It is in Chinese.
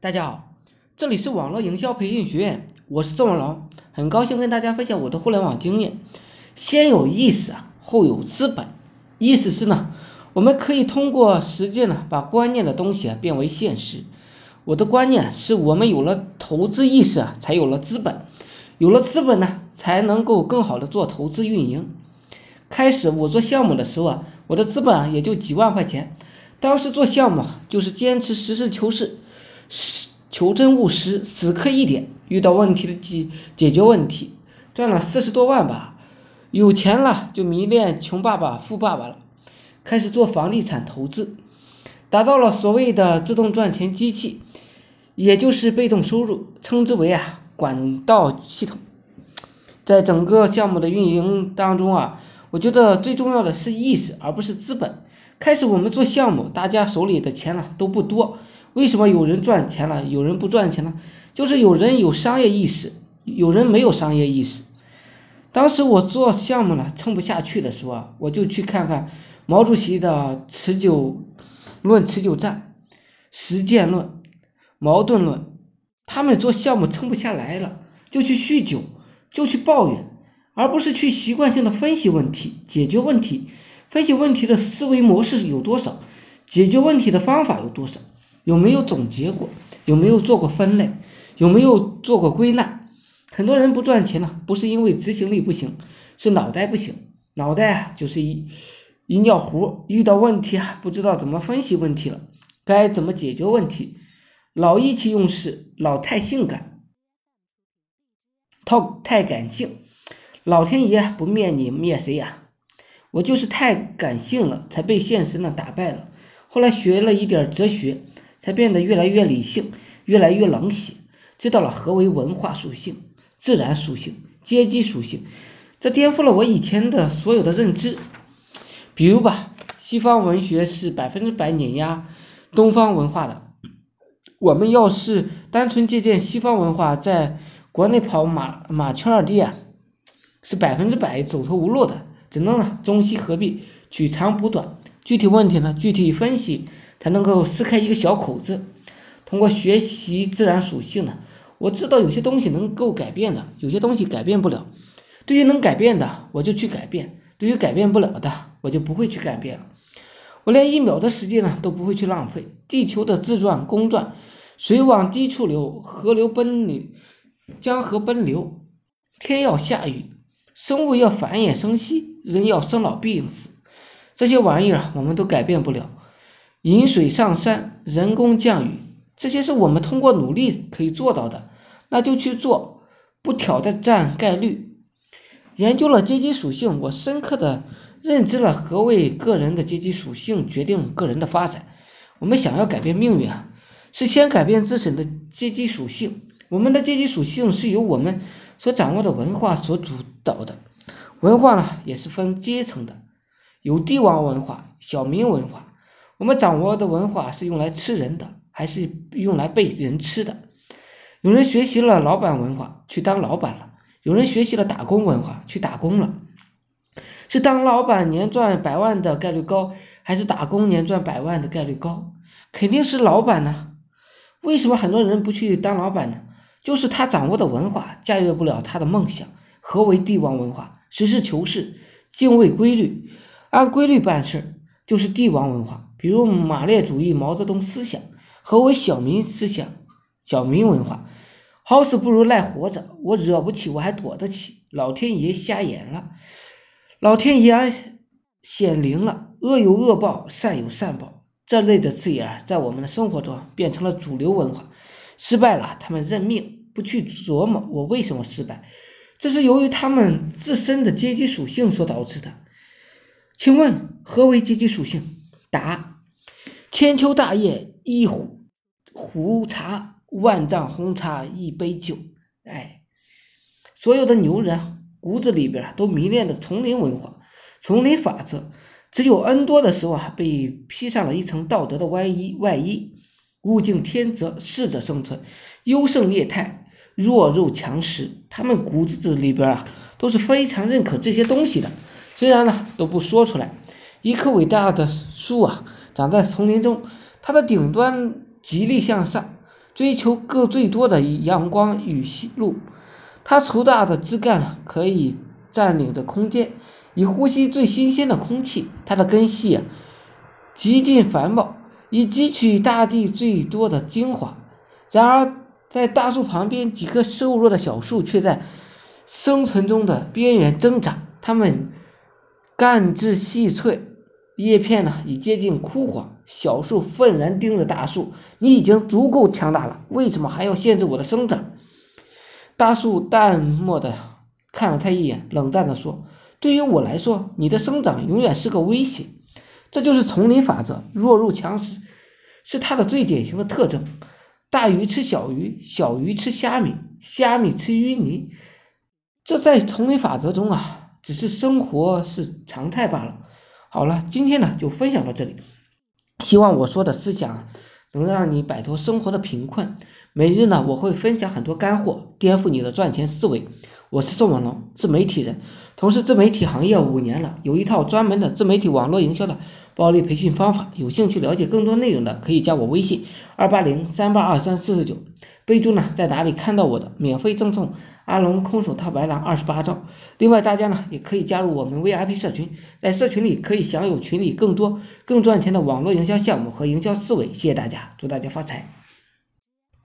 大家好，这里是网络营销培训学院，我是郑文龙，很高兴跟大家分享我的互联网经验。先有意识啊，后有资本。意思是呢，我们可以通过实践呢，把观念的东西啊变为现实。我的观念是我们有了投资意识啊，才有了资本，有了资本呢，才能够更好的做投资运营。开始我做项目的时候啊，我的资本啊也就几万块钱。当时做项目就是坚持实事求是，求真务实，死磕一点，遇到问题的解解决问题，赚了四十多万吧。有钱了就迷恋穷爸爸富爸爸了，开始做房地产投资，打造了所谓的自动赚钱机器，也就是被动收入，称之为啊管道系统。在整个项目的运营当中啊，我觉得最重要的是意识，而不是资本。开始我们做项目，大家手里的钱呢都不多。为什么有人赚钱了，有人不赚钱呢？就是有人有商业意识，有人没有商业意识。当时我做项目呢撑不下去的时候啊，我就去看看毛主席的持久论、持久战、实践论、矛盾论。他们做项目撑不下来了，就去酗酒，就去抱怨，而不是去习惯性的分析问题、解决问题。分析问题的思维模式有多少？解决问题的方法有多少？有没有总结过？有没有做过分类？有没有做过归纳？很多人不赚钱呢，不是因为执行力不行，是脑袋不行。脑袋啊，就是一一尿壶，遇到问题啊，不知道怎么分析问题了，该怎么解决问题？老意气用事，老太性感，太太感性，老天爷不灭你灭谁呀？我就是太感性了，才被现实呢打败了。后来学了一点哲学，才变得越来越理性，越来越冷血，知道了何为文化属性、自然属性、阶级属性。这颠覆了我以前的所有的认知。比如吧，西方文学是百分之百碾压东方文化的。我们要是单纯借鉴西方文化，在国内跑马马圈儿地啊，是百分之百走投无路的。只能呢中西合璧，取长补短，具体问题呢具体分析，才能够撕开一个小口子。通过学习自然属性呢，我知道有些东西能够改变的，有些东西改变不了。对于能改变的，我就去改变；对于改变不了的，我就不会去改变了。我连一秒的时间呢都不会去浪费。地球的自转公转，水往低处流，河流奔流，江河奔流，天要下雨。生物要繁衍生息，人要生老病死，这些玩意儿我们都改变不了。引水上山，人工降雨，这些是我们通过努力可以做到的，那就去做，不挑战概率。研究了阶级属性，我深刻的认知了何谓个人的阶级属性决定个人的发展。我们想要改变命运啊，是先改变自身的阶级属性。我们的阶级属性是由我们。所掌握的文化所主导的文化呢，也是分阶层的，有帝王文化、小民文化。我们掌握的文化是用来吃人的，还是用来被人吃的？有人学习了老板文化，去当老板了；有人学习了打工文化，去打工了。是当老板年赚百万的概率高，还是打工年赚百万的概率高？肯定是老板呢。为什么很多人不去当老板呢？就是他掌握的文化驾驭不了他的梦想。何为帝王文化？实事求是，敬畏规律，按规律办事，就是帝王文化。比如马列主义、毛泽东思想。何为小民思想？小民文化，好死不如赖活着。我惹不起，我还躲得起。老天爷瞎眼了，老天爷显灵了。恶有恶报，善有善报。这类的字眼在我们的生活中变成了主流文化。失败了，他们认命，不去琢磨我为什么失败，这是由于他们自身的阶级属性所导致的。请问何为阶级属性？答：千秋大业一壶壶茶，万丈红茶一杯酒。哎，所有的牛人骨子里边都迷恋着丛林文化，丛林法则，只有 N 多的时候啊，被披上了一层道德的外衣外衣。物竞天择，适者生存，优胜劣汰，弱肉强食。他们骨子里边啊，都是非常认可这些东西的。虽然呢，都不说出来。一棵伟大的树啊，长在丛林中，它的顶端极力向上，追求个最多的阳光与露。它粗大的枝干可以占领着空间，以呼吸最新鲜的空气。它的根系啊，极尽繁茂，以汲取大地最多的精华。然而，在大树旁边，几棵瘦弱的小树却在生存中的边缘挣扎。它们干枝细脆，叶片呢已接近枯黄。小树愤然盯着大树：“你已经足够强大了，为什么还要限制我的生长？”大树淡漠的看了他一眼，冷淡的说：“对于我来说，你的生长永远是个威胁。这就是丛林法则，弱肉强食，是它的最典型的特征。”大鱼吃小鱼，小鱼吃虾米，虾米吃淤泥，这在丛林法则中啊，只是生活是常态罢了。好了，今天呢就分享到这里，希望我说的思想能让你摆脱生活的贫困。每日呢我会分享很多干货，颠覆你的赚钱思维。我是宋文龙，自媒体人，从事自媒体行业五年了，有一套专门的自媒体网络营销的暴力培训方法。有兴趣了解更多内容的，可以加我微信二八零三八二三四四九，备注呢在哪里看到我的，免费赠送阿龙空手套白狼二十八招。另外大家呢也可以加入我们 VIP 社群，在社群里可以享有群里更多更赚钱的网络营销项目和营销思维。谢谢大家，祝大家发财。